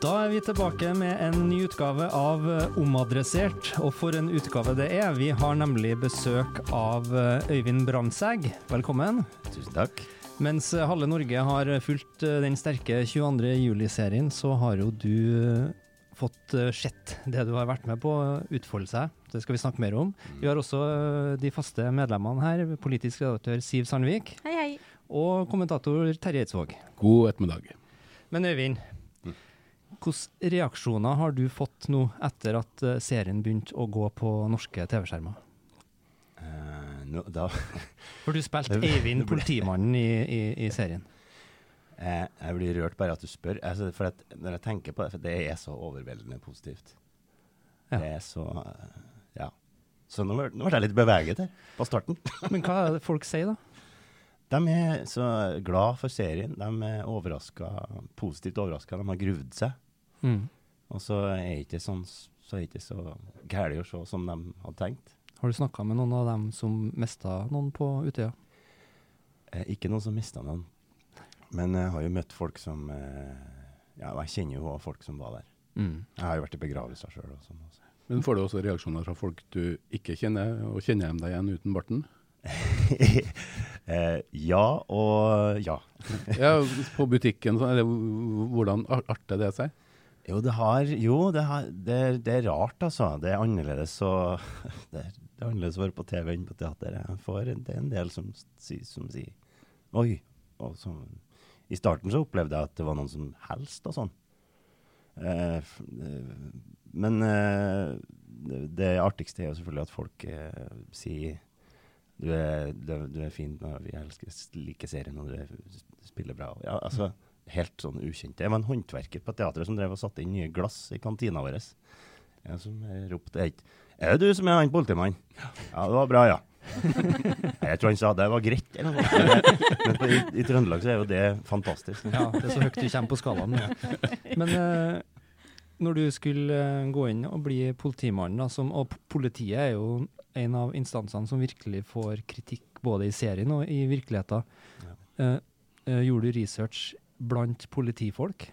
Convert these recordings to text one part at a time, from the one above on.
Da er vi tilbake med en ny utgave av eh, Omadressert, og for en utgave det er. Vi har nemlig besøk av eh, Øyvind Bramsæg. Velkommen. Tusen takk. Mens eh, halve Norge har fulgt den sterke 22. juli-serien, så har jo du fått sett det du har vært med på utfolde seg. Det skal vi snakke mer om. Vi har også de faste medlemmene her, politisk redaktør Siv Sandvik Hei, hei. og kommentator Terje Eidsvåg. God ettermiddag. Men Øyvind, hvilke reaksjoner har du fått nå etter at eh, serien begynte å gå på norske TV-skjermer? Uh, no, da, For du spilte Eivind, politimannen i, i, i serien. Uh, jeg blir rørt bare at du spør. Altså, for at når jeg tenker på det, for det er så overveldende positivt. Ja. Det er så eh, Ja. Så nå ble, nå ble jeg litt beveget her på starten. Men hva er det folk sier, da? De er så glad for serien. De er overraska, positivt overraska. De har gruvd seg. Mm. Og så er det ikke sånn så er ikke så gærent å se som de hadde tenkt. Har du snakka med noen av dem som mista noen på Utøya? Eh, ikke noen som mista noen. Men jeg har jo møtt folk som eh, Ja, jeg kjenner jo også folk som var der. Mm. Jeg har jo vært i begravelser sjøl sånn. også. Men får du også reaksjoner fra folk du ikke kjenner, og kjenner de deg igjen uten barten? eh, ja og ja. Ja, På butikken, så, eller hvordan arter det seg? Jo, det har Jo, det, har, det, det er rart, altså. Det er annerledes å det, er- det er være på TV enn på teater. For det er en del som, som sier Oi. Og så, I starten så opplevde jeg at det var noen som helst og sånn. Eh, eh, men eh, det, det artigste er jo selvfølgelig at folk eh, sier du er, du, du er fin, og vi elsker, liker serien, og du er, spiller bra. Ja, altså, helt sånn ukjent. Det var en håndverker på teatret som drev og satte inn nye glass i kantina vår. En som ropte helt, Er det du som er han politimannen? Ja, det var bra, ja. Jeg tror han sa det var greit. Eller noe. Men på, i, i Trøndelag så er jo det fantastisk. Ja, det er så høyt du kommer på skalaen. Ja. Men eh, når du skulle eh, gå inn og bli politimann, da, som, og politiet er jo en av instansene som virkelig får kritikk både i serien og i virkeligheten. Ja. Eh, eh, gjorde du research blant politifolk?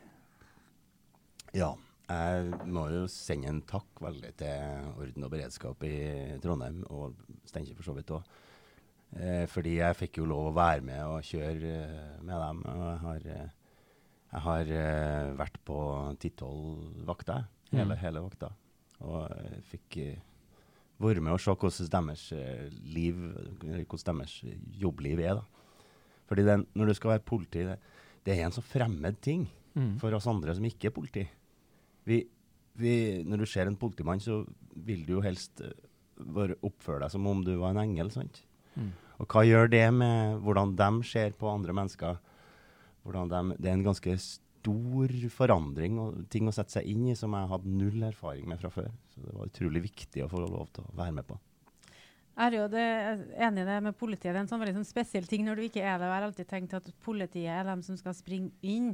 Ja. Jeg må jo sende en takk veldig til orden og beredskap i Trondheim, og Steinkjer for så vidt òg. Eh, fordi jeg fikk jo lov å være med og kjøre eh, med dem. Og jeg har, eh, jeg har eh, vært på ti-tolv vakter, hele, Mm. hele vakta. Og jeg fikk vært med og se hvordan deres liv, hvordan deres jobbliv er. da. Fordi det, når du skal være politi, det, det er en så fremmed ting Mm. for oss andre som ikke er politi. Vi, vi, når du ser en politimann, så vil du jo helst eh, bare oppføre deg som om du var en engel. sant? Mm. Og hva gjør det med hvordan de ser på andre mennesker? Hvordan dem- det er en ganske stor forandring og ting å sette seg inn i som jeg hadde null erfaring med fra før. Så det var utrolig viktig å få lov til å være med på. Jeg er jo det, enig i det med politiet. Det er en sånn veldig sånn spesiell ting når du ikke er det. Jeg har alltid tenkt at politiet er dem som skal springe inn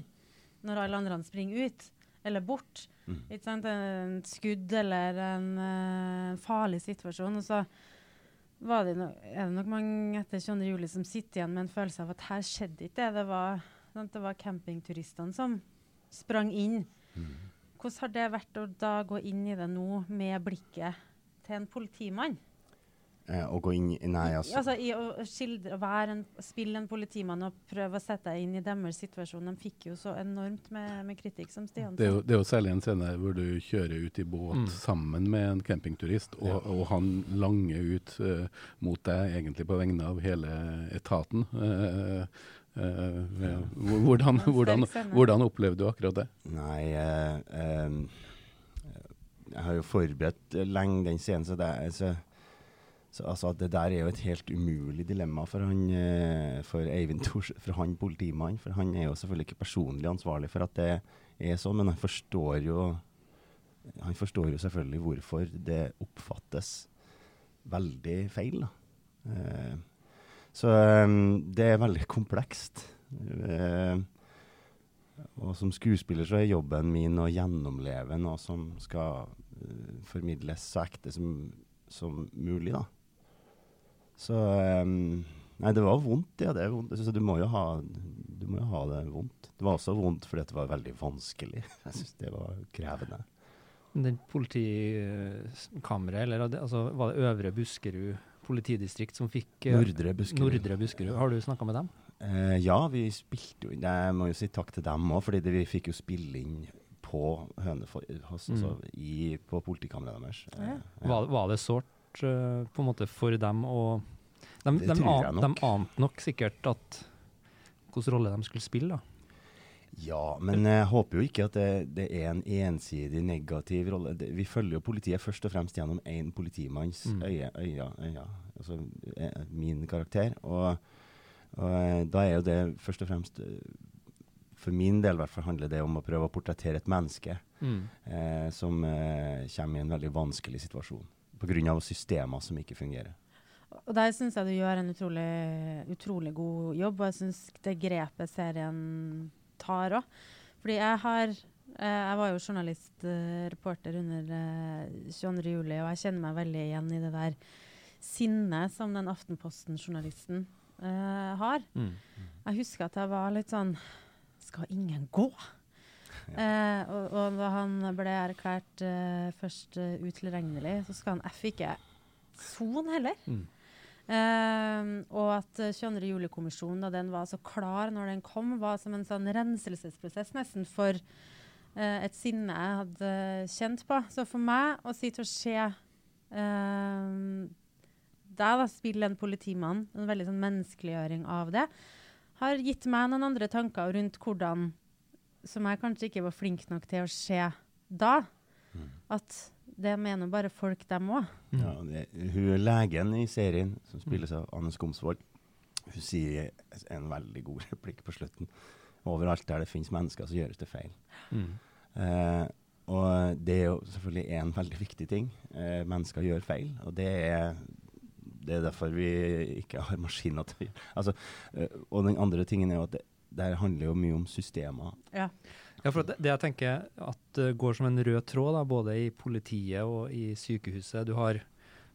når alle andre springer ut. Eller bort. Ikke sant? En skudd eller en uh, farlig situasjon. Og så var det no, er det nok mange etter 22. juli som sitter igjen med en følelse av at her skjedde ikke det. Det var, sant? det var campingturistene som sprang inn. Hvordan har det vært å da gå inn i det nå med blikket til en politimann? Eh, å gå inn i Nei, altså. Altså, i å skildre, være en, spille en politimann og prøve å sette deg inn i deres situasjon. De fikk jo så enormt med, med kritikk, som Stian Det sa. det er jo særlig en scene hvor du kjører ut i båt Mm. sammen med en campingturist, og, og han langer ut uh, mot deg egentlig på vegne av hele etaten. Uh, Uh, ja. hvordan, hvordan, hvordan opplevde du akkurat det? Nei uh, ehm, Jeg har jo forberedt lenge den scenen, så det, er- så, så altså, det der er jo et helt umulig dilemma for han eh, for Eivind Thors, for han politimannen. For han er jo selvfølgelig ikke personlig ansvarlig for at det er sånn, men han forstår jo han forstår jo selvfølgelig hvorfor det oppfattes veldig feil. Da. Eh, så eh, det er veldig komplekst. Og som skuespiller så er jobben min å gjennomleve noe som skal formidles så ekte som, som mulig, da. Så um, Nei, det var vondt, ja. Det er vondt. Så du må jo ha, du må jo ha det vondt. Det var også vondt fordi det var veldig vanskelig. Jeg syns det var krevende. Den politikammeret, eller altså, var det Øvre Buskerud politidistrikt som fikk eh, Nordre Buskerud. Nordre Buskerud. Har du snakka med dem? Eh, ja, vi spilte jo inn Jeg må jo si takk til dem òg, fordi det, vi fikk jo spille inn på Hønefoss, altså i, på politikammeret deres. Eh, ja. Var, var det sårt eh, på en måte for dem å De, de, an, de ante nok sikkert at hvilken rolle de skulle spille, da. Ja, men jeg håper jo ikke at det, det er en ensidig negativ rolle. Det, vi følger jo politiet først og fremst gjennom én politimanns Mm. øye, øye, øye, altså eh, min karakter. Og, og eh, da er jo det først og fremst For min del hvert fall handler det om å prøve å portrettere et menneske eh, som eh, kommer i en veldig vanskelig situasjon pga. systemer som ikke fungerer. Og der syns jeg du gjør en utrolig, utrolig god jobb, og jeg syns det grepet serien tar òg. Fordi jeg har eh, Jeg var jo journalistreporter under eh, 22. juli, og jeg kjenner meg veldig igjen i det der sinnet som den Aftenposten-journalisten uh, har. Jeg husker at jeg var litt sånn Skal ingen gå? Eh, og, og da han ble erklært eh, først uh, utilregnelig, så skal han F ikke sone heller. Eh, og at uh, 22. juli-kommisjonen, da den var så klar når den kom, var som en sånn renselsesprosess nesten for eh, et sinne jeg hadde kjent på. Så for meg å sitte og se eh, deg da spille en politimann, en veldig sånn menneskeliggjøring av det, har gitt meg noen andre tanker rundt hvordan som jeg kanskje ikke var flink nok til å se da. At det mener bare folk, dem òg. Ja, det, hun legen i serien, som spilles av Anne Skomsvold, hun sier en veldig god replikk på slutten. Overalt der det finnes mennesker, så gjøres det feil. Eh, og det er jo selvfølgelig en veldig viktig ting. Eh, mennesker gjør feil, og det er, det er derfor vi ikke har maskiner til å gjøre altså, eh, Og den andre tingen er jo at det, det her handler jo mye om systemer. Ja. Ja, for det, det jeg tenker at uh, går som en rød tråd, da, både i politiet og i sykehuset Du har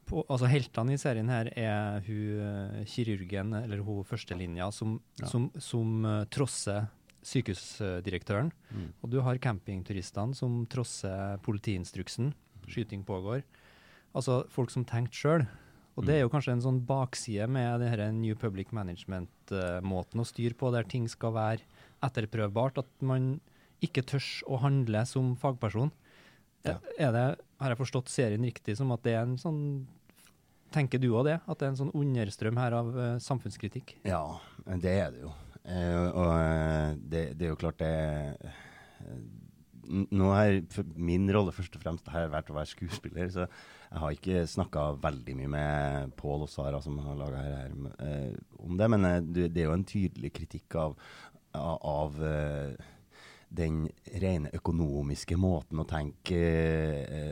på, altså Heltene i serien her er hun uh, kirurgen, eller hun førstelinja, som, Ja. som, som uh, trosser sykehusdirektøren. Mm. Og du har campingturistene som trosser politiinstruksen. Skyting pågår. Altså folk som tenkte sjøl. Og det er jo kanskje en sånn bakside med det her New Public Management-måten å styre på, der ting skal være etterprøvbart. At man ikke tørs å handle som fagperson. Ja. Er det, har jeg forstått serien riktig som at det er en sånn Tenker du òg det? At det er en sånn understrøm her av uh, samfunnskritikk? Ja, det er det jo. Uh, og uh, det, det er jo klart det nå er Min rolle først og fremst har vært å være skuespiller, så jeg har ikke snakka veldig mye med Pål og Sara, som har laga her, her eh, om det. Men eh, det er jo en tydelig kritikk av, av, eh, den rene økonomiske måten å tenke,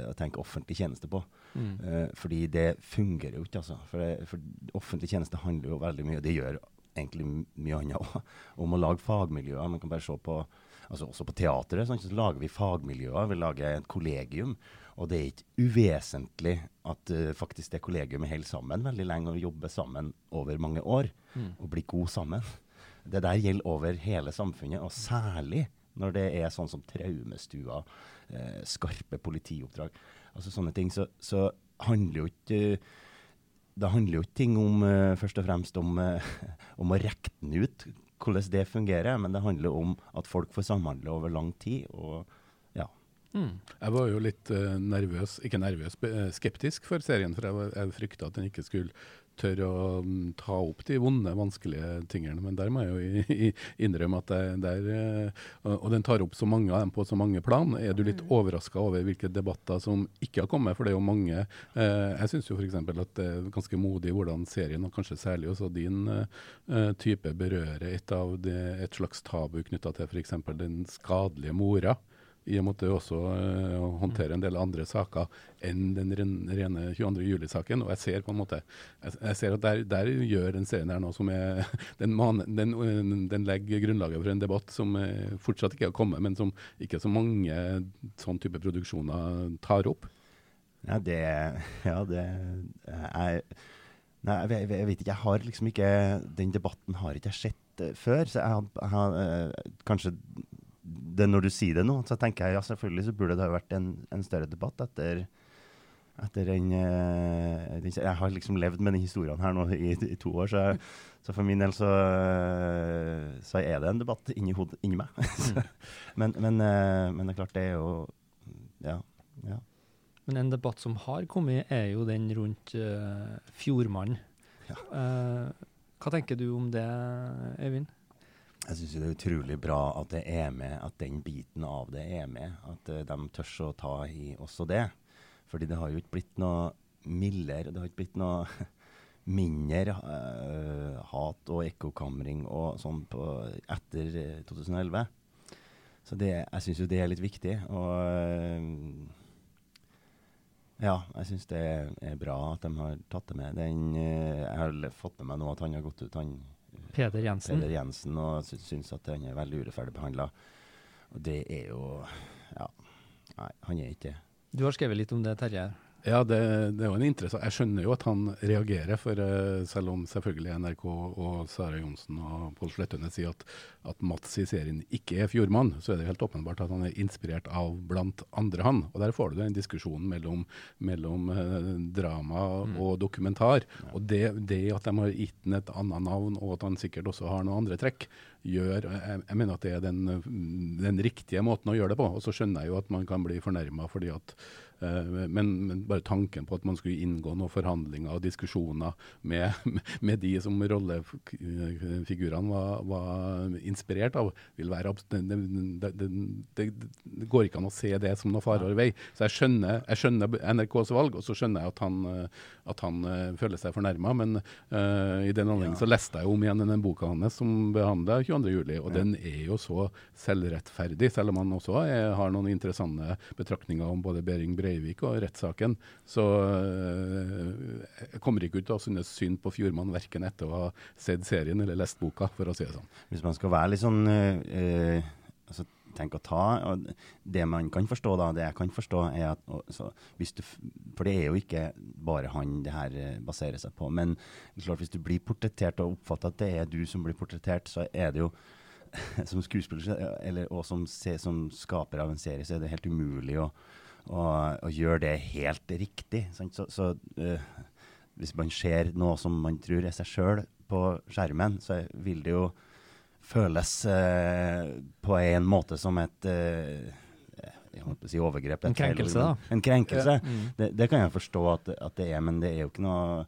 å tenke offentlig tjeneste på. Eh, fordi det fungerer jo ikke, altså. For, det, for offentlig tjeneste handler jo veldig mye, og det gjør egentlig mye annet òg, om å lage fagmiljøer. Man kan bare se på altså Også på teatret sånn, så lager vi fagmiljøer. Vi lager et kollegium. Og det er ikke uvesentlig at uh, faktisk det kollegiumet holder sammen veldig lenge og jobber sammen over mange år. Og blir gode sammen. Det der gjelder over hele samfunnet, og særlig når det er sånn som traumestua, uh, skarpe politioppdrag. Altså sånne ting. Så, så handler jo ikke det handler jo ikke ting om, eh, først og fremst om, om å regne ut hvordan det fungerer, men det handler om at folk får samhandle over lang tid. og ja. Jeg var jo litt uh, nervøs, ikke nervøs, eh, skeptisk for serien, for jeg, var- jeg frykta at den ikke skulle tørre å um, ta opp de vonde, vanskelige tingene. Men der må jeg jo innrømme at det, der, uh, og, den tar opp så mange av dem på så mange plan. Er du litt overraska over hvilke debatter som ikke har kommet? For det er jo mange Uh, Jeg syns jo f.eks. at det er ganske modig hvordan serien, og kanskje særlig også din eh, type, berører et, av det, et slags tabu knytta til f.eks. den skadelige mora i og med at det også uh, håndterer en del andre saker enn den rene 22. juli-saken. Og jeg ser på en måte, jeg, jeg ser at der, der gjør den serien her noe som er den, man, den, eh, den legger grunnlaget for en debatt som eh, fortsatt ikke har kommet, men som ikke så mange sånn type produksjoner tar opp. Ja, det Ja, det er Nei, jeg, jeg vet ikke. Jeg har liksom ikke Den debatten har ikke jeg sett eh, før. Så jeg har, eh, kanskje det Når du sier det nå, så tenker jeg ja, selvfølgelig så burde det ha vært en, en større debatt etter etter en, den Jeg har liksom levd med den historien her nå i, i to år, så, så for min del så, så er det en debatt inni, hodet, inni meg. Men, men, eh, men det er klart, det er jo Ja. ja. Men en debatt som har kommet, er jo den rundt uh, Fjordmannen. Ja. Hva tenker du om det, Øyvind? Jeg syns det er utrolig bra at det er med, at den biten av det er med. At eh, de tør å ta i også det. Fordi det har jo ikke blitt noe mildere, det har ikke blitt noe mindre uh, hat og ekkokamring og sånn etter eh, 2011. Så det, jeg syns jo det er litt viktig. Og eh, ja, jeg syns det er bra at de har tatt det med. Den, eh, jeg har fått med meg nå at han har gått ut, han Peder Jensen. Peder Jensen og sy syns at han er veldig urettferdig behandla. Og det er jo Ja. Nei, han er ikke det. Du har skrevet litt om det, Terje. Ja, det, det er jo en interessant Jeg skjønner jo at han reagerer, for eh, selv om selvfølgelig NRK og Sara Johnsen og Pål Slettøne sier at, at Mats i serien ikke er fjordmann, så er det helt åpenbart at han er inspirert av blant andre han. Og der får du den diskusjonen mellom, mellom eh, drama og dokumentar. Og det, det at de har gitt ham et annet navn, og at han sikkert også har noen andre trekk, gjør Jeg, jeg mener at det er den, den riktige måten å gjøre det på. Og så skjønner jeg jo at man kan bli fornærma fordi at men, men bare tanken på at man skulle inngå noen forhandlinger og diskusjoner med, med de som rollefigurene var, var inspirert av, vil være det, det, det, det, går ikke an å se det som noe farbar vei. Så jeg skjønner, jeg skjønner NRKs valg, og så skjønner jeg at han, eh, at han eh, føler seg fornærma. Men uh, i den anledning så leste jeg om igjen den boka hans som behandla 22.07, og den er jo så selvrettferdig, selv om han også er, har noen interessante betraktninger om både Behring Breivik og rettssaken. Så eh, jeg kommer ikke ut å synes synd på Fjordmann verken etter å ha sett serien eller lest boka, for å si det sånn. Hvis man skal være litt sånn eh, altså, Tenk å ta og Det man kan forstå, da, det jeg kan forstå, er at du, For det er jo ikke bare han det her baserer seg på. Men klart, hvis du blir portrettert og oppfatter at det er du som blir portrettert, så er det jo som skuespiller eller, og som, som skaper av en serie, så er det helt umulig å, å, og gjøre det helt riktig. Sant? Så, så uh, hvis man ser noe som man tror er seg sjøl på skjermen, så vil det jo føles uh, på en måte som et uh, jeg holdt å si overgrep. er En krenkelse, da. En krenkelse. Mm. Det, det kan jeg forstå at, at det er, men det er jo ikke noe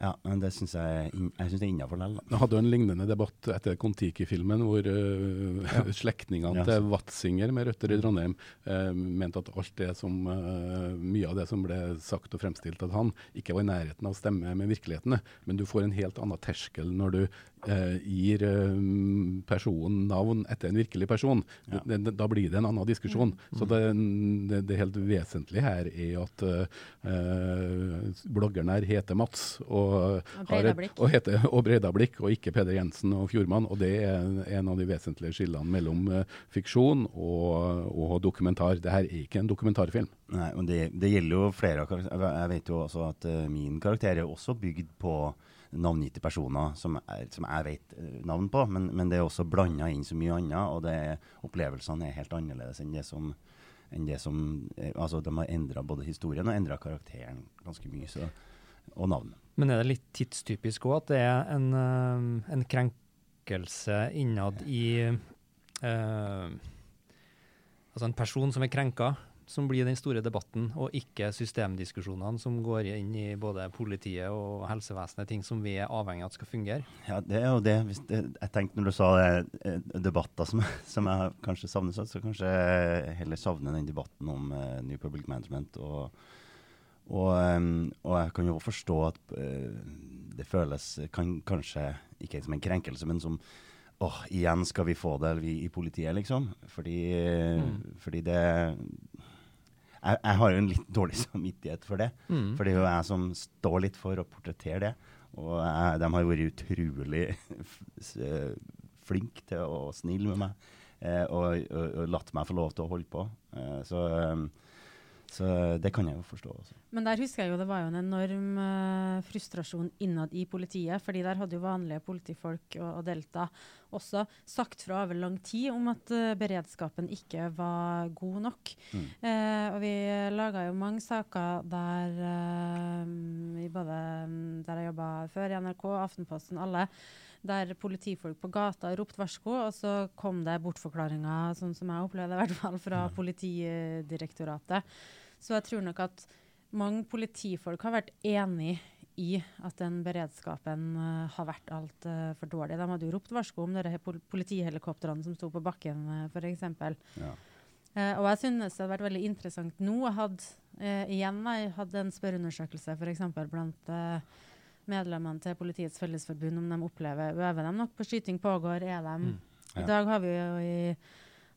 Ja, men det syns jeg, jeg synes det er innafor likevel. Vi hadde en lignende debatt etter Kon-Tiki-filmen, hvor uh, slektningene Ja. til Watzinger med røtter i Trondheim uh, mente at alt det som, uh, mye av det som ble sagt og fremstilt av han, ikke var i nærheten av å stemme med virkeligheten. Men du får en helt annen terskel når du eh, gir eh, personen navn etter en virkelig person. Ja. Det, det, da blir det en annen diskusjon. Mm. Så det, det, det helt vesentlige her er at eh, bloggeren her heter Mats. Og, Og har et- Breidablikk. og, heter, og Breidablikk, og ikke Peder Jensen og Fjordmann. Og det er en- av de vesentlige skillene mellom eh, fiksjon og, og dokumentar. Det her er ikke en dokumentarfilm. Nei, og det, det gjelder jo flere av karakterene. Jeg vet jo også at uh, min karakter er også bygd på navngitte personer som, er, som jeg vet eh, navn på, men, men det er også blanda inn så mye annet, og er- opplevelsene er helt annerledes enn det som enn det som, eh, altså De har endra både historien og endra karakteren ganske mye. Så, og navnet. Men er det litt tidstypisk òg at det er en, eh, en krenkelse innad i uh, Altså en person som er krenka, som blir den store debatten, og ikke systemdiskusjonene som går inn i både politiet og helsevesenet, ting som vi er avhengig av at skal fungere. Ja, det er jo det. Det jeg tenkte når du sa det, eh, debatter som, som jeg kanskje savner, så kanskje jeg heller savner den debatten om uh, New Public Management. Og, og, um, og jeg kan jo forstå at uh, det føles kan, kanskje ikke som en krenkelse, men som åh, igjen skal vi få det vi i politiet, liksom. Fordi, fordi det jeg, jeg har jo en litt dårlig samvittighet for det. Mm. For det er jo jeg som står litt for å portrettere det. Og jeg, de har vært utrolig eh, flinke til å snille med meg. Eh, og, og, og latt meg få lov til å holde på. Eh, så, eh, så det kan jeg jo forstå. Også. Men der husker jeg jo det var jo en enorm uh, frustrasjon innad i politiet. fordi der hadde jo vanlige politifolk og, og Delta også sagt fra over lang tid om at uh, beredskapen ikke var god nok. Mm. Uh, og vi laga jo mange saker der eh, i både mm, der jeg jobba før, i NRK, Aftenposten, alle. Der politifolk på gata ropte varsko, og så kom det bortforklaringer, sånn som jeg opplevde det, i hvert fall fra Politidirektoratet. Så jeg tror nok at mange politifolk har vært enig i at den beredskapen uh, har vært altfor dårlig. De hadde jo ropt varsko om dere pol politihelikoptrene som sto på bakken, uh, f.eks. Ja. Eh, og jeg synes det hadde vært veldig interessant nå. Jeg hadde eh, igjen jeg hadde en spørreundersøkelse f.eks. blant eh, medlemmene til Politiets Fellesforbund om de opplever Øver de nok på skyting pågår? Er de Mm. Ja. I dag har vi jo i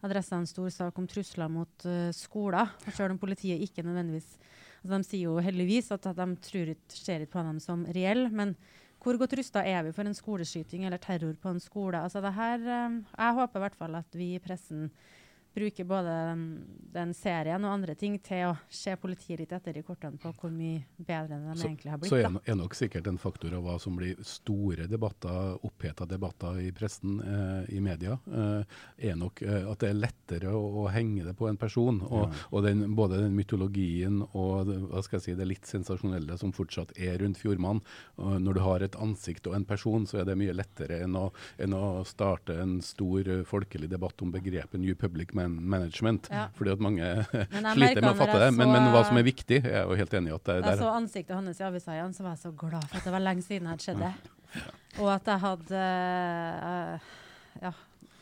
Adressa en stor sak om trusler mot uh, skoler. Og selv om politiet ikke nødvendigvis altså De sier jo heldigvis at, at de tror ikke, ser på dem som reelle, men hvor godt rusta er vi for en skoleskyting eller terror på en skole? Altså det her, uh, jeg håper i hvert fall at vi i pressen bruker både den, den serien og andre ting til å se politiet litt etter i kortene på hvor mye bedre de Så, egentlig har blitt. så er, no- er nok sikkert en faktor av hva som blir store debatter, oppheta debatter i pressen, eh, i media, eh, er nok eh, at det er lettere å, å henge det på en person. Og, og den, både den mytologien og hva skal jeg si, det litt sensasjonelle som fortsatt er rundt Fjordmann. Når du har et ansikt og en person, så er det mye lettere enn å, enn å starte en stor eh, folkelig debatt om begrepet New Public Man Management. Ja. Fordi at mange sliter med å fatte det. Men, men hva som er viktig, er jeg jo helt enig i at det, er Da jeg så ansiktet hans i avisa igjen, så var jeg så glad for at det var lenge siden det hadde skjedd det. Og at jeg hadde uh, Ja,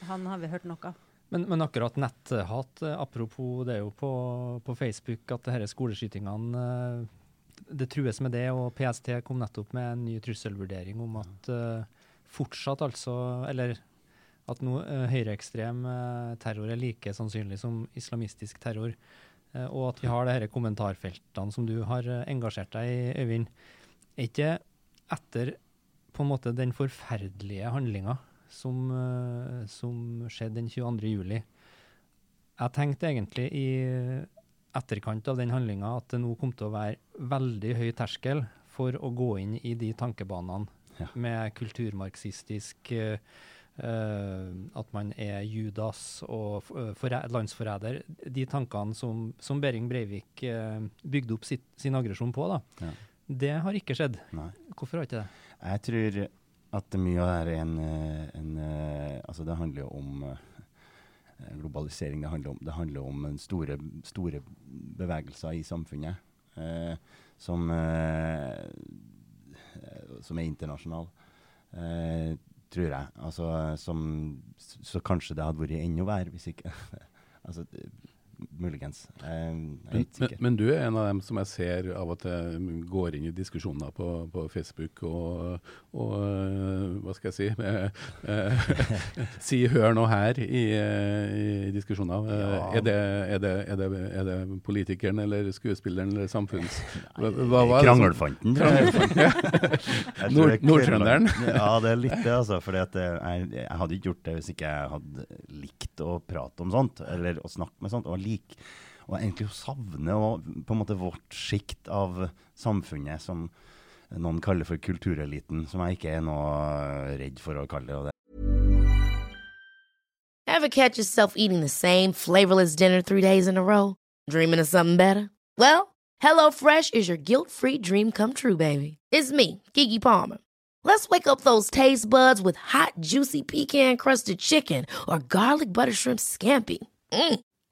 han har vi hørt nok av. Men, men akkurat netthat, eh, apropos det er jo på, på Facebook at disse skoleskytingene eh, Det trues med det, og PST kom nettopp med en ny trusselvurdering om at uh, fortsatt altså Eller at nå eh, høyreekstrem eh, terror er like sannsynlig som islamistisk terror. Eh, og at vi har de disse kommentarfeltene som du har eh, engasjert deg i, Øyvind. Er ikke etter på en måte den forferdelige handlinga som, eh, som skjedde den 22. juli. Jeg tenkte egentlig i etterkant av den handlinga at det nå kom til å være veldig høy terskel for å gå inn i de tankebanene Ja. med kulturmarxistisk eh, At man er Judas og eh, landsforræder. De tankene som, som Behring Breivik eh, bygde opp sitt, sin aggresjon på, da. Ja. Det har ikke skjedd. Nei. Hvorfor har ikke det? Jeg tror at mye av det her er en, eh, en eh, Altså, det handler jo om eh, globalisering. Det handler om, det handler om en store, store bevegelser i samfunnet. eh, som eh, som er internasjonale. Eh, tror jeg. Altså, som, så kanskje det hadde vært enda verre hvis ikke altså, Muligens. Eh, jeg er Men, men, men du er en av dem som jeg ser av og til går inn i diskusjoner på, på Facebook og, og øh, hva skal jeg si eh, eh, Si 'hør nå her' i, eh, i diskusjoner. Eh, Ja. Er, det, er, det, er, det, er det politikeren eller skuespilleren eller samfunns... Hva, hva Krangelfanten. Krangelfanten, ja. Nord- er Nordtrønderen. Ja, det er litt det, altså. For jeg, jeg hadde ikke gjort det hvis ikke jeg hadde likt å prate om sånt, eller å snakke med sånt. Og, og egentlig å savne og, på en måte vårt sjikt av samfunnet som noen kaller for kultureliten, som jeg ikke er noe redd for å kalle det. Ever catch yourself eating the same flavorless dinner three days in a row? Dreaming of something better? Well, HelloFresh is your guilt-free dream come true, baby. It's me, Gigi Palmer. Let's wake up those taste buds with hot, juicy pecan-crusted chicken or garlic butter shrimp scampi. Mm.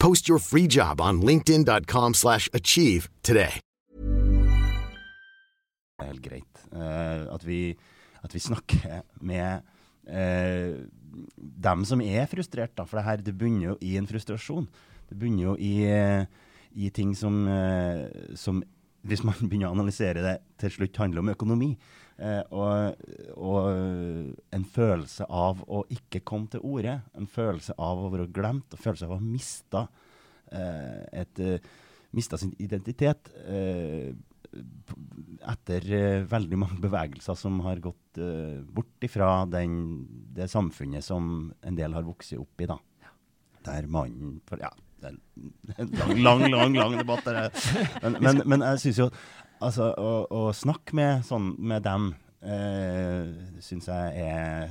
Post your free job on linkedin.com/achieve slash achieve today. Det er helt greit. uh, at, vi, at vi snakker med uh, dem som er frustrert, da. For det her det bunner jo i en frustrasjon. Det bunner jo i, i ting som, eh, som Hvis man begynner å analysere det, til slutt handler om økonomi. Og, følelse av å ikke komme til orde. En følelse av å være glemt. En følelse av å ha mista eh, et eh, Mista sin identitet. Eh, etter eh, veldig mange bevegelser som har gått eh, bort ifra den, det samfunnet som en del har vokst opp i. da. Der mannen Ja, det er en lang, lang, lang, lang debatt. Der. Men, men, men jeg syns jo altså, å, å snakke med, sånn, med dem eh, syns jeg er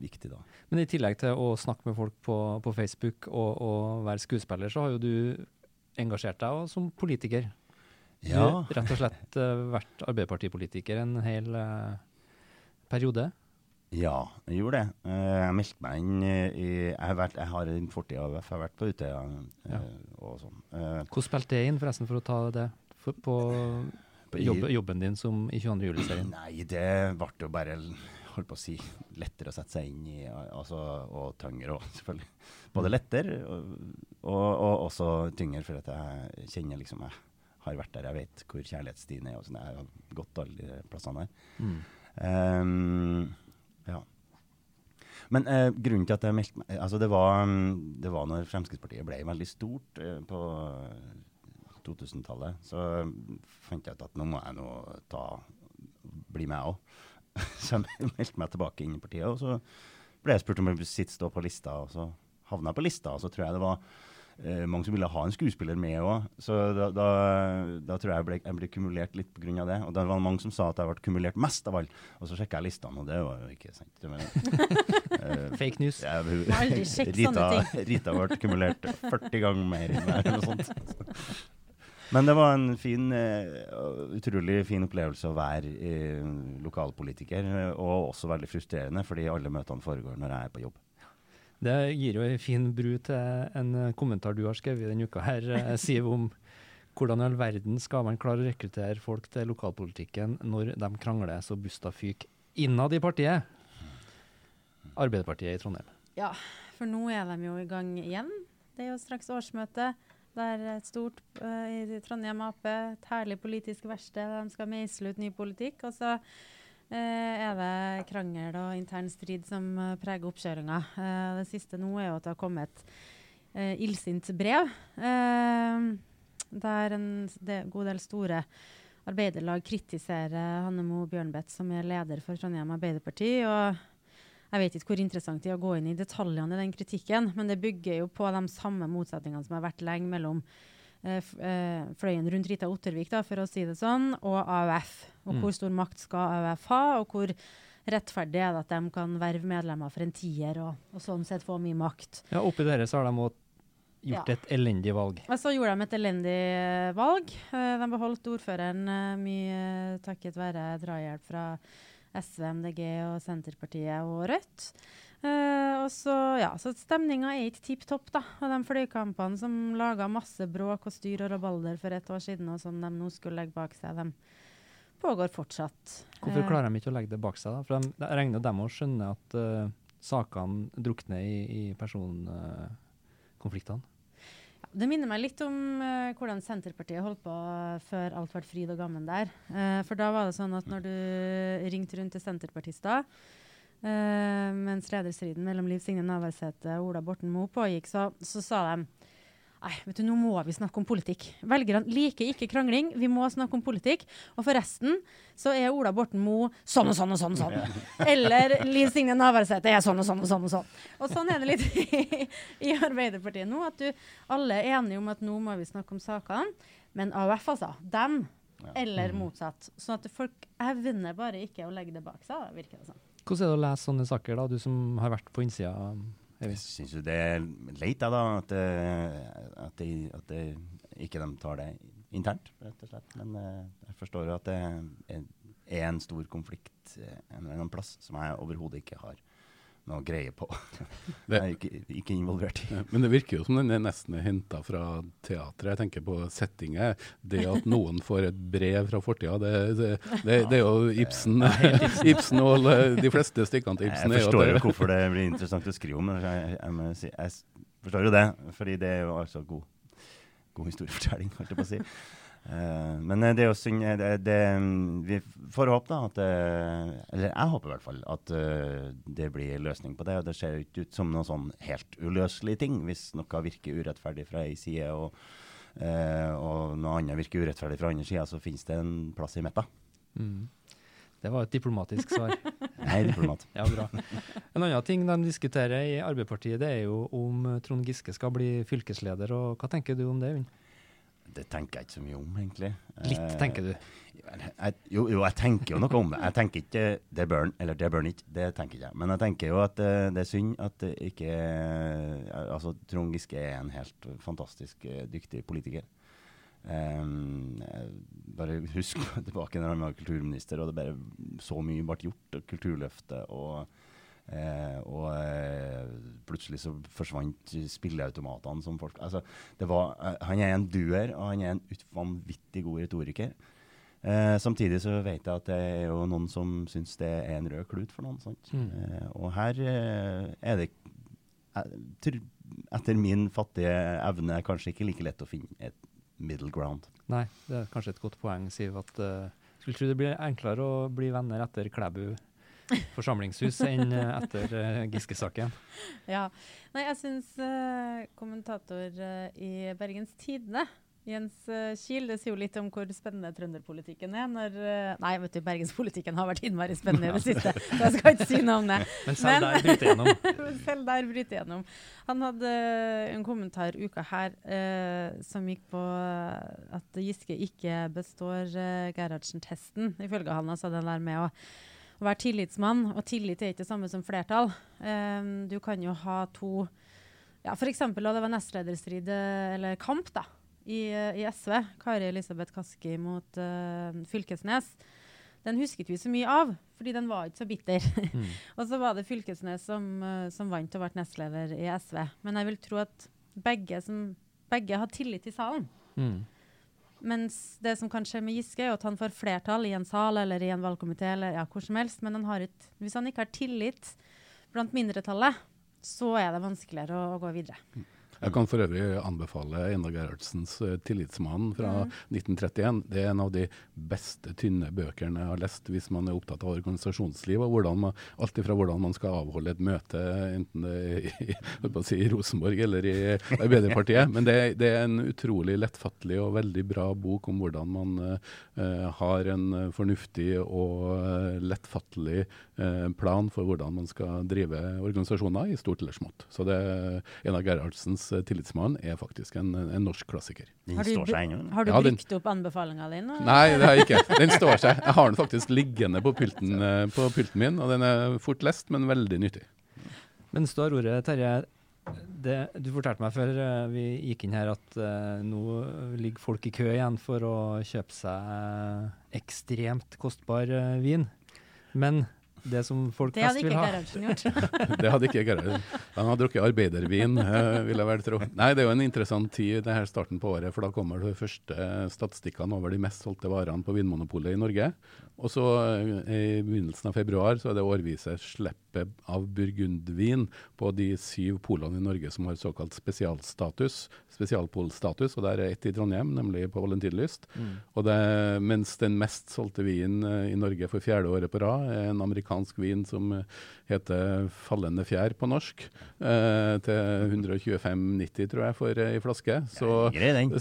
viktig, da. Men i tillegg til å snakke med folk på, på Facebook og, og være skuespiller, så har jo du engasjert deg også som politiker. Du Ja. har rett og slett eh, vært Arbeiderpartipolitiker en hel eh, periode. Ja, jeg gjorde det. Eh, jeg meldte meg inn i Jeg har, vært, jeg har en fortid av Jeg har vært på Utøya eh, Ja. og sånn. Hvordan spilte det inn, forresten, for å ta det på Jobb, jobben din som i 22. juli-serien? Nei, det ble jo bare holdt på å si, lettere å sette seg inn i, altså, og tyngre òg, selvfølgelig. Både lettere og, og, og også tyngre, for at jeg kjenner liksom Jeg har vært der, jeg vet hvor kjærlighetsstien er. og sånn, Jeg har gått alle de plassene der. Mm. Um, ja. Men eh, grunnen til at jeg meldte meg altså det var, mm, det var når Fremskrittspartiet ble veldig stort eh, på 2000-tallet. Så fant jeg ut at nå må jeg nå ta, bli med òg. Så jeg meldte meg tilbake inn i partiet. Og så ble jeg spurt om jeg ville sitte stå på lista, og så havna jeg på lista. Og så tror jeg det var eh, mange som ville ha en skuespiller med òg. Så da, da, da, tror jeg jeg ble, jeg ble kumulert litt pga. det. Og det var mange som sa at jeg ble kumulert mest av alle. Og så sjekka jeg listene, og det var jo ikke sant. Men, uh, Fake news. Jeg, aldri sjekk Rita, sånne ting. Rita ble kumulert 40 ganger mer enn meg, eller noe sånt. Men det var en fin, uh, utrolig fin opplevelse å være uh, lokalpolitiker, og også veldig frustrerende, fordi alle møtene foregår når jeg er på jobb. Det gir jo en fin bru til en kommentar du har skrevet denne uka her, eh, Siv, om hvordan i all verden skal man klare å rekruttere folk til lokalpolitikken når de krangler så busta fyker innad i partiet? Arbeiderpartiet i Trondheim. Ja, for nå er de jo i gang igjen. Det er jo straks årsmøte. Det er et stort uh, i Trondheim Ap, et herlig politisk verksted. De skal meisle ut ny politikk. Og så uh, er det krangel og intern strid som uh, preger oppkjøringa. Det siste nå er jo at det har kommet et illsint brev der en god del store arbeiderlag kritiserer Hannemo Bjørnbeth, som er leder for Trondheim Arbeiderparti. og jeg vet ikke hvor interessant det er å gå inn i detaljene i den kritikken, men det bygger jo på de samme motsetningene som har vært lenge mellom Eh, eh, fløyen rundt Rita Ottervik, da, for å si det sånn, og AUF. Og mm. hvor stor makt skal AUF ha, og hvor rettferdig er det at de kan verve medlemmer for en tier og, og sånn sett få mye makt. Ja, Oppi dere så har de gjort ja. et elendig valg. Og så gjorde de et elendig valg. Uh, de beholdt ordføreren mye takket være drahjelp fra SV, MDG og Senterpartiet og Rødt. Uh, og så, ja, så Stemninga er ikke tipp topp. da. Og de flykampene som laga masse bråk og styr og rabalder for et år siden, og som de nå skulle legge bak seg, de pågår fortsatt. Hvorfor uh, klarer de ikke å legge det bak seg? da? For de, Jeg regner dem å skjønne at uh, sakene drukner i, i personkonfliktene? Det minner meg litt om uh, hvordan Senterpartiet holdt på før alt ble fryd og gammen der. Uh, for da var det sånn at når du ringte rundt til senterpartister Uh, mens lederstriden mellom Liv Signe Navarsete og Ola Borten Moe pågikk, så, så, sa de Nei, vet du, nå må vi snakke om politikk. Velgerne liker ikke krangling, vi må snakke om politikk. Og forresten så er Ola Borten Moe sånn og sånn og sånn. og sånn. Eller Liv Signe Navarsete er sånn og sånn og sånn. Og sånn. Og sånn er det litt i, i Arbeiderpartiet nå, at du, alle er enige om at nå må vi snakke om sakene. Men AUF, altså. Dem. Eller motsatt. Sånn at folk evner bare ikke å legge det bak seg, virker det sånn. Hvordan er det å lese sånne saker, da, du som har vært på innsida? Jeg syns jo det er leit, da, at, at, de, at de, ikke de tar det internt, rett og slett. Men uh, jeg forstår jo at det er en stor konflikt eh, en eller annen plass som jeg overhodet ikke har noe greie på. Det, er ikke, ikke, involvert i. Men det virker jo som den er nesten henta fra teatret. Jeg tenker på settinget. Det at noen får et brev fra fortida, det, det, det, er jo Ibsen. Ibsen og de fleste stykkene til Ibsen. Jeg forstår jo hvorfor det blir interessant å skrive om. Jeg, jeg, jeg, jeg, forstår jo det, fordi det er jo altså god, god historiefortelling, holdt jeg på å si. Uh, men det er jo synd det, det, Vi får håpe da at Eller jeg håper i hvert fall at uh, det blir løsning på det. og Det ser ikke ut som noen sånn helt uløselig ting hvis noe virker urettferdig fra ei side, og, uh, og noe annet virker urettferdig fra andre sida, så finnes det en plass i midten. Mm. Det var et diplomatisk svar. Nei, diplomat. ja, bra. En annen ting de diskuterer i Arbeiderpartiet, det er jo om Trond Giske skal bli fylkesleder. og Hva tenker du om det, Øyvind? Det tenker jeg ikke så mye om, egentlig. Litt, eh, tenker du? Jeg, jo, jo, jeg tenker jo noe om det. Jeg tenker ikke det bør eller det bør ikke. Det tenker jeg ikke. Men jeg tenker jo at uh, det er synd at det ikke uh, Altså, Trond Giske er en helt fantastisk dyktig politiker. Um, bare husk tilbake når han var kulturminister, og det bare så mye ble gjort. Og Kulturløftet og Eh, og eh, plutselig så forsvant spilleautomatene som folk altså, var, eh, Han er en duer, og han er en vanvittig god retoriker. Eh, samtidig så vet jeg at det er jo noen som syns det er en rød klut for noen. Mm. Eh, og her eh, er det etter min fattige evne kanskje ikke like lett å finne et middle ground. Nei, det er kanskje et godt poeng, Siv. at uh, Skulle tro det blir enklere å bli venner etter Klæbu forsamlingshus enn eh, etter uh, Giske-saken. Ja. Nei, jeg syns uh, kommentator i Bergens Tidende Jens eh, Kiel, det sier jo litt om hvor spennende trønderpolitikken er. Når, eh, nei, vet du, bergenspolitikken har vært innmari spennende i det siste, så jeg skal ikke si noe om det. Men selv der bryter gjennom. Selv der bryter gjennom. Han hadde eh, en kommentar uka her eh, som gikk på eh, at Giske ikke består eh, Gerhardsen-testen, ifølge han. Altså den der med å være tillitsmann. Og tillit er ikke det samme som flertall. Um, du kan jo ha to ja, F.eks. da det var nestlederstrid, eh, eller kamp, da i, eh, i SV, Kari Elisabeth Kaski mot uh, Fylkesnes, den husket vi så mye av, fordi den var ikke så bitter. Mm. og så var det Fylkesnes som, uh, som vant og ble nestleder i SV. Men jeg vil tro at begge, som, begge har tillit i salen. Mm. Mens det som kan skje med Giske, er at han får flertall i en sal eller i en valgkomité, eller ja, hvor som helst, men han et, hvis han ikke har tillit blant mindretallet, så er det vanskeligere å, å gå videre. Jeg kan for øvrig anbefale Einar Gerhardsens uh, 'Tillitsmannen' fra mm. 1931. Det er en av de beste tynne bøkene jeg har lest hvis man er opptatt av organisasjonsliv, og hvordan man, alt ifra hvordan man skal avholde et møte, enten i, si, i Rosenborg eller i Arbeiderpartiet. Men det, det er en utrolig lettfattelig og veldig bra bok om hvordan man uh, har en fornuftig og uh, lettfattelig uh, plan for hvordan man skal drive organisasjoner i stort eller smått. Så det er en av Gerhardsens 'Tillitsmann' er faktisk en, en norsk klassiker. Har du, bru- har du Ja, den- opp anbefalinga di nå? Nei, det har jeg ikke. Den står seg. Jeg har den faktisk liggende på pulten, eh, på pulten min, og den er fort lest, men veldig nyttig. Mens du har ordet, Terje. Det, du fortalte meg før eh, vi gikk inn her at uh, nå ligger folk i kø igjen for å kjøpe seg ekstremt kostbar uh, vin. Men det som folk Det hadde flest vil ikke ha Gerhardsen gjort. Det hadde ikke. Han har drukket arbeidervin, eh, vil jeg vel tro. Nei, det er jo en interessant tid, det her starten på året, for da kommer de første statistikkene over de mest solgte varene på Vinmonopolet i Norge. Og så eh, i begynnelsen av februar så er det årvise slippet av burgundvin på de syv polene i Norge som har såkalt spesialstatus, spesialpolstatus, og der er ett i Trondheim, nemlig på Valentinlyst. Mm. Og det, mens den mest solgte vinen eh, i Norge for fjerde året på rad er en amerikansk vin som eh, heter Fallende fjær på norsk, eh, til 125,90 tror jeg for ei flaske. Så,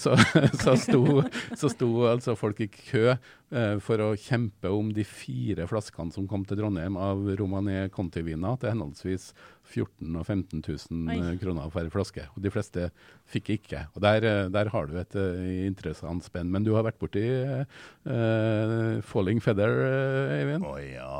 så, så, sto, så sto altså folk i kø eh, for å kjempe om de fire flaskene som kom til Trondheim av Romané Conti-viner til henholdsvis 14 000 og 15 000 Oi. eh, kroner per flaske. Og de fleste fikk ikke. Og der, eh, der har du et uh, interessant spenn. Men du har vært borti eh, Falling Feather, Eivind? Å ja,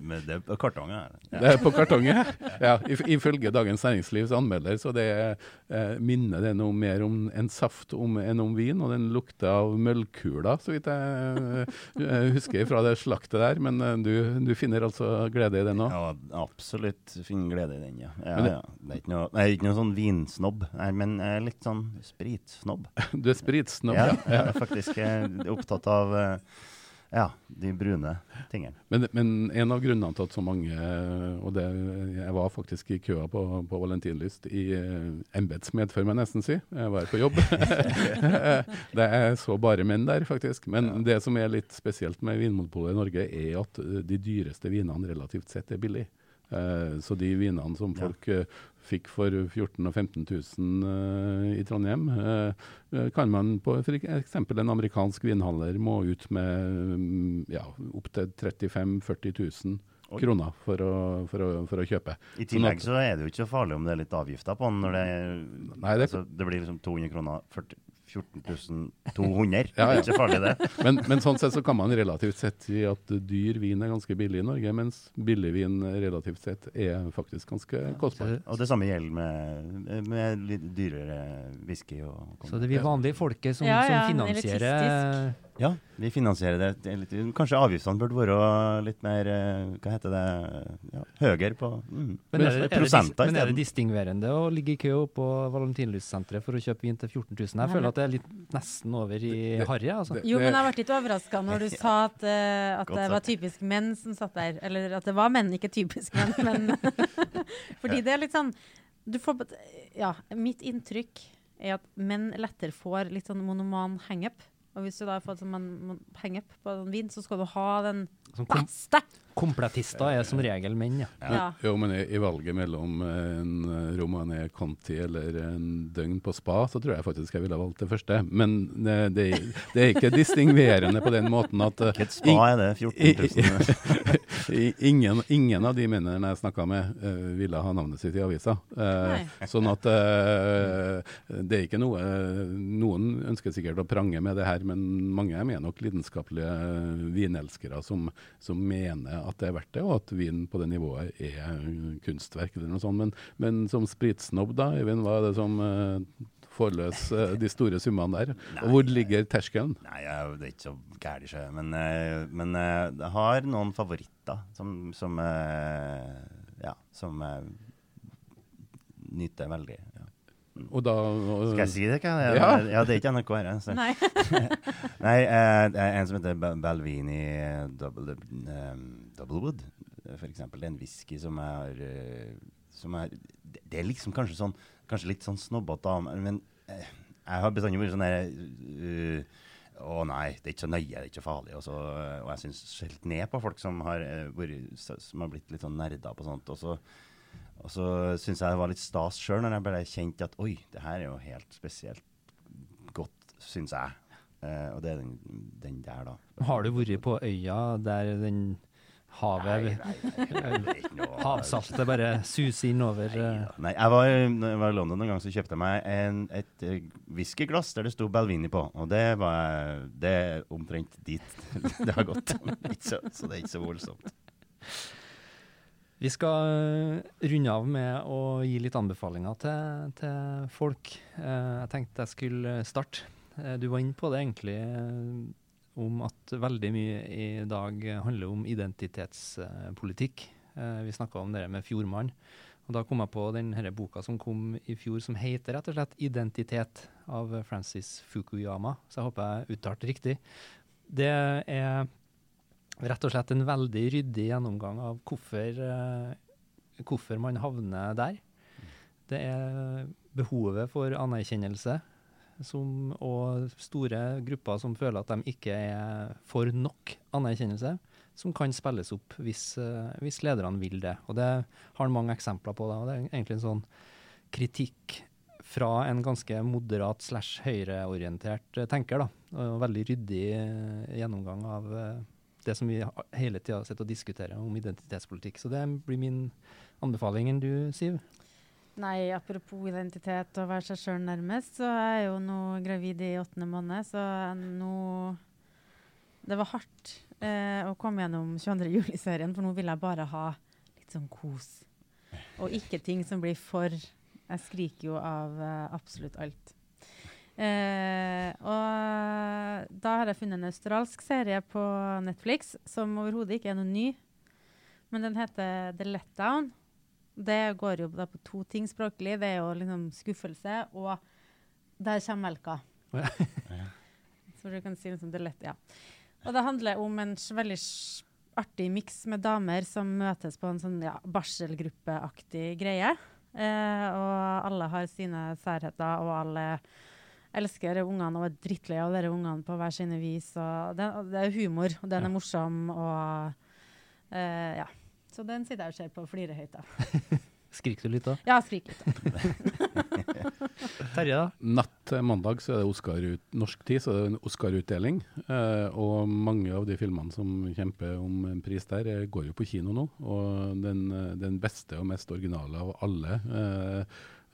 men det er på kartongen her. Det er på kartongen, ja. Ifølge Dagens Næringslivs anmelder så det uh, minner det noe mer om en saft om, enn om vin, og den lukter av møllkuler, så vidt jeg uh, husker fra det slaktet der. Men du, du finner altså glede i den òg? Ja, absolutt finner glede i den, ja. ja, det- ja. Det er ikke noe, jeg er ikke noe sånn vinsnobb, nei, men jeg litt sånn spritsnobb. Du er spritsnobb, ja. ja. Jeg er faktisk eh, opptatt av eh, ja, de brune tingene. Men, men en av grunnene til at så mange Og det, jeg var faktisk i køa på, på Valentinlyst i embetsmedfør, må jeg nesten si. Jeg var på jobb. det er så bare menn der, faktisk. Men det som er litt spesielt med Vinmonopolet i Norge, er at eh, de dyreste vinene relativt sett er billige. Eh, så de vinene som folk eh, fikk for 14 000 og 15 000 eh, i Trondheim, eh, eh, kan man på f.eks. en amerikansk vinhandler må ut med mm, ja, opptil 35 000-40 000 kroner for å, for, å, for å kjøpe. I Sånn tillegg så er det jo ikke så farlig om det er litt avgifter på den. når det, Nei, det- altså, det blir liksom 200 kroner. 40, 14 200. Ja, ja. Det er ikke farlig, det. Men, men sånn sett så kan man relativt sett si at dyr vin er ganske billig i Norge, mens billig vin relativt sett er faktisk ganske kostbar. Og det samme gjelder med, med litt dyrere whisky. Og, Så det er vi vanlige folket som, Ja, ja, som finansierer Ja, vi finansierer det. litt, kanskje avgiftene burde være litt mer eh, Hva heter det ja, Høyere på mm, Men er det, er det, prosenter men er det distingverende å ligge i kø på Valentinlyssenteret for å kjøpe vin til 14 000? Jeg føler at det er litt nesten over i harry. Altså. Jo, men jeg ble litt overraska når du sa at, uh, at det var typisk menn som satt der. Eller at det var menn, ikke typisk menn. Men fordi det er litt sånn du får, Ja, mitt inntrykk er at menn lettere får litt sånn monoman hangup. Og hvis du da har fått sånn man- man hangup på en vin, så skal du ha den beste. Kompletister er som regel menn, ja. Men, jo, men i, i valget mellom en eh, Romané Conti eller en døgn på spa, så tror jeg faktisk jeg ville valgt det første. Men det, det, det er ikke distingverende på den måten at eh, Hvilket spa er det? 14 000? Ingen, ingen av de mennene jeg snakka med, eh, ville ha navnet sitt i avisa. Eh, sånn at eh, det er ikke noe Noen ønsker sikkert å prange med det her, men mange er nok lidenskapelige vinelskere som, som mener at det er verdt det, og at vin på det nivået er kunstverk eller noe sånt. Men, men som spritsnobb, da, Eivind, hva er det som uh, får løs eh, de store summene der? Og hvor ligger terskelen? Nei, jeg, det er ikke så gærent, sjø. Men, uh, men jeg har noen favoritter som, som Ja, som nyter veldig. Ja. Og da Skal jeg si det? Hva? det er? Ja. ja, det er ikke NRK her. altså. Nei. Nei, eh, en som heter Balvini Double, um, Doublewood, eh, for eksempel. Det er en whisky som er, eh, som er det, er liksom kanskje sånn Kanskje litt sånn snobbete, men eh, jeg har bestandig vært sånn der uh, å nei, det er ikke så nøye, det er ikke så farlig. Og, så, og jeg syns helt ned på folk som har, uh, vært, som har blitt litt sånn nerder på sånt. Og så, og så syns jeg det var litt stas sjøl når jeg bare kjente at oi, det her er jo helt spesielt godt, syns jeg. Eh, og det er den, den der, da. Har du vært på øya der den havet Havsaltet bare suser innover over? Nei, jeg var, når jeg var i London en gang, så kjøpte jeg meg en, et eh, whiskyglass der det sto Balvini på. Og det var det er omtrent dit det har gått. Så, så det er ikke så voldsomt. Vi skal eh, runde av med å gi litt anbefalinger til, til folk. Eh, jeg tenkte jeg skulle starte. Eh, du var inne på det egentlig, om at veldig mye i dag handler om identitetspolitikk. Vi snakka om det med Fjordmann. Og da kom jeg på denne boka som kom i fjor, som heter rett og slett 'Identitet' av Francis Fukuyama. Så jeg håper jeg uttalte riktig. Det er rett og slett en veldig ryddig gjennomgang av hvorfor, eh, hvorfor man havner der. Det er behovet for anerkjennelse som, og store grupper som føler at de ikke er for nok anerkjennelse, som kan spilles opp hvis, eh, hvis lederne vil det. Og det har mange eksempler på. Det, og Det er egentlig en sånn kritikk fra en ganske moderat slash høyreorientert eh, tenker. da, og Veldig ryddig gjennomgang av det som vi hele tida sitter og diskuterer om identitetspolitikk. Så det blir min anbefaling. Enn du, Siv? Nei, apropos identitet og være seg sjøl nærmest, så er jeg jo nå gravid i åttende måned, så nå Det var hardt eh, å komme gjennom 22. juli-serien, for nå vil jeg bare ha litt sånn kos. Og ikke ting som blir for Jeg skriker jo av eh, absolutt alt. Eh, og da har jeg funnet en australsk serie på Netflix som overhodet ikke er noe ny. Men den heter The Letdown. Det går jo da på to ting språklig. Det er jo liksom skuffelse, og der kommer melka. Så du kan si liksom The Let, ja. Og det handler om en veldig artig miks med damer som møtes på en sånn ja, barselgruppeaktig greie. Eh, og alle har sine særheter, og alle elsker ungene og er drittlei av dere ungene på hver sine vis. Og det, det er humor, og den er morsom, og uh, ja. Så den sitter jeg og ser på og flirer høyt av. Skriker du litt da? Ja, skrik litt. Terje, da? Natt til mandag så er det Oscar ut, norsk tid, så er det en Oscar-utdeling. Eh, og mange av de filmene som kjemper om en pris der, eh, går jo på kino nå. Og den, eh, den beste og mest originale av alle eh, eh,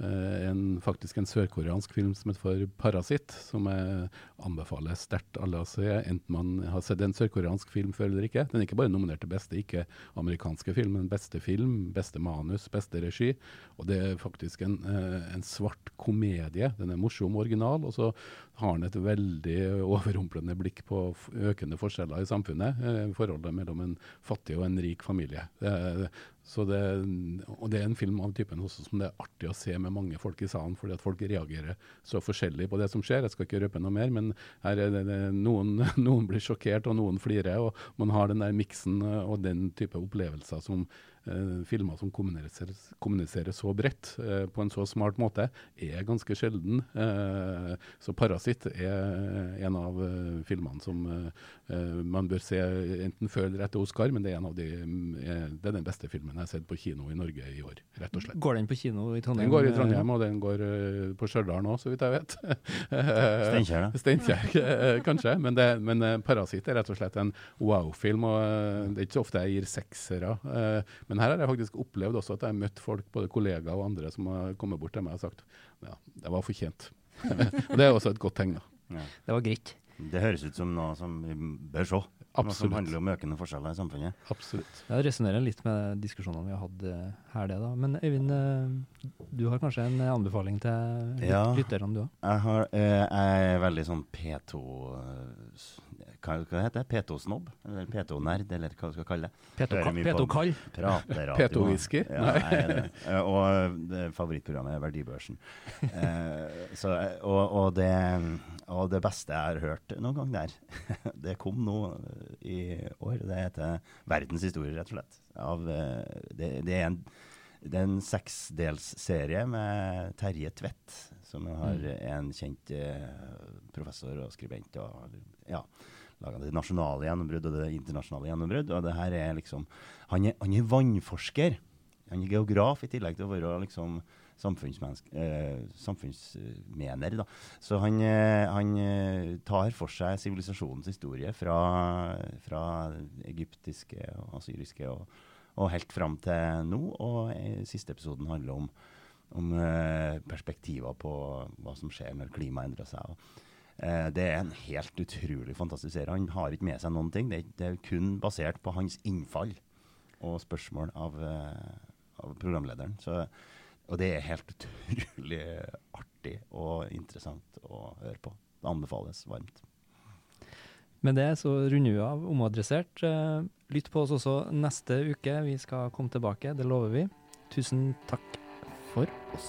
en, faktisk en sørkoreansk film som heter for 'Parasitt', som jeg anbefaler sterkt alle å se, enten man har sett en sørkoreansk film før eller ikke. Den er ikke bare nominert til beste ikke-amerikanske film, men beste film, beste manus, beste regi. Og det er faktisk en, eh, en svart komedie. Den er morsom original, og så har den et veldig overrumplende blikk på økende forskjeller i samfunnet. Eh, forholdet mellom en fattig og en rik familie. Så det, og det er en film av typen også som det er artig å se med mange folk i salen, fordi at folk reagerer så forskjellig på det som skjer. Jeg skal ikke røpe noe mer, men det, det, noen, noen blir sjokkert, og noen flirer. Og man har den der miksen eh, og den type opplevelser som filmer som kommuniserer, kommuniserer så bredt eh, på en så smart måte, er ganske sjelden. Eh, så 'Parasitt' er en av eh, filmene som eh, man bør se enten før eller etter Oscar, men det er, en av de, eh, det er den beste filmen jeg har sett på kino i Norge i år, rett og slett. Går den på kino i Trondheim? Den går i Trondheim, og den går eh, på Stjørdal nå, så vidt jeg vet. Steinkjer, da? Steinkjer, eh, kanskje. Men, det, men eh, 'Parasitt' er rett og slett en wow-film. og eh, Det er ikke så ofte jeg gir seksere. Eh, Men her har jeg faktisk opplevd også at jeg har møtt folk, både kollegaer og andre, som har kommet bort til meg og sagt ja, det var fortjent. og det er også et godt tegn. da. Det var greit. Det høres ut som noe som vi bør se. Absolutt. Noe som handler om økende forskjeller i samfunnet. Absolutt. Jeg resonnerer litt med diskusjonene vi har hatt eh, her, det da. Men Øyvind, eh, du har kanskje en anbefaling til lytterne, Ja. du òg? Jeg, har, eh, jeg er veldig sånn P2 eh, s- Hva, hva heter det? P2-snobb? Eller P2-nerd, eller hva du skal kalle det. P2 Hører ka- mye på P2-kall? Prateradio. P2-whisky? Ja, Nei. jeg er det. Eh, Og favorittprogrammet er Verdibørsen. Eh, så, eh, og, og, det, og det beste jeg har hørt noen gang der, det kom nå eh, i år. Det heter Verdens historie, rett og slett. Av, det, det er en det er en seksdelsserie med Terje Tvedt, som har Mm. en kjent professor og skribent. og ja, Laga det nasjonale gjennombrudd og det internasjonale gjennombrudd. Og det her er liksom Han er, han er vannforsker. Han er geograf i tillegg til å være liksom eh, samfunnsmener. Da. Så han, eh, han eh, tar for seg sivilisasjonens historie fra, fra egyptiske og asyriske og, og helt fram til nå. Og eh, siste episoden handler om, om perspektiver på hva som skjer når klimaet endrer seg. Og, eh, det er en helt utrolig fantastisk serie. Han har ikke med seg noen ting. Det, det er kun basert på hans innfall og spørsmål av, eh, av programlederen. Så, og det er helt utrolig artig og interessant å høre på. Det anbefales varmt. Med det så runder vi av omadressert. Eh, Lytt på oss også neste uke. Vi skal komme tilbake, det lover vi. Tusen takk for oss.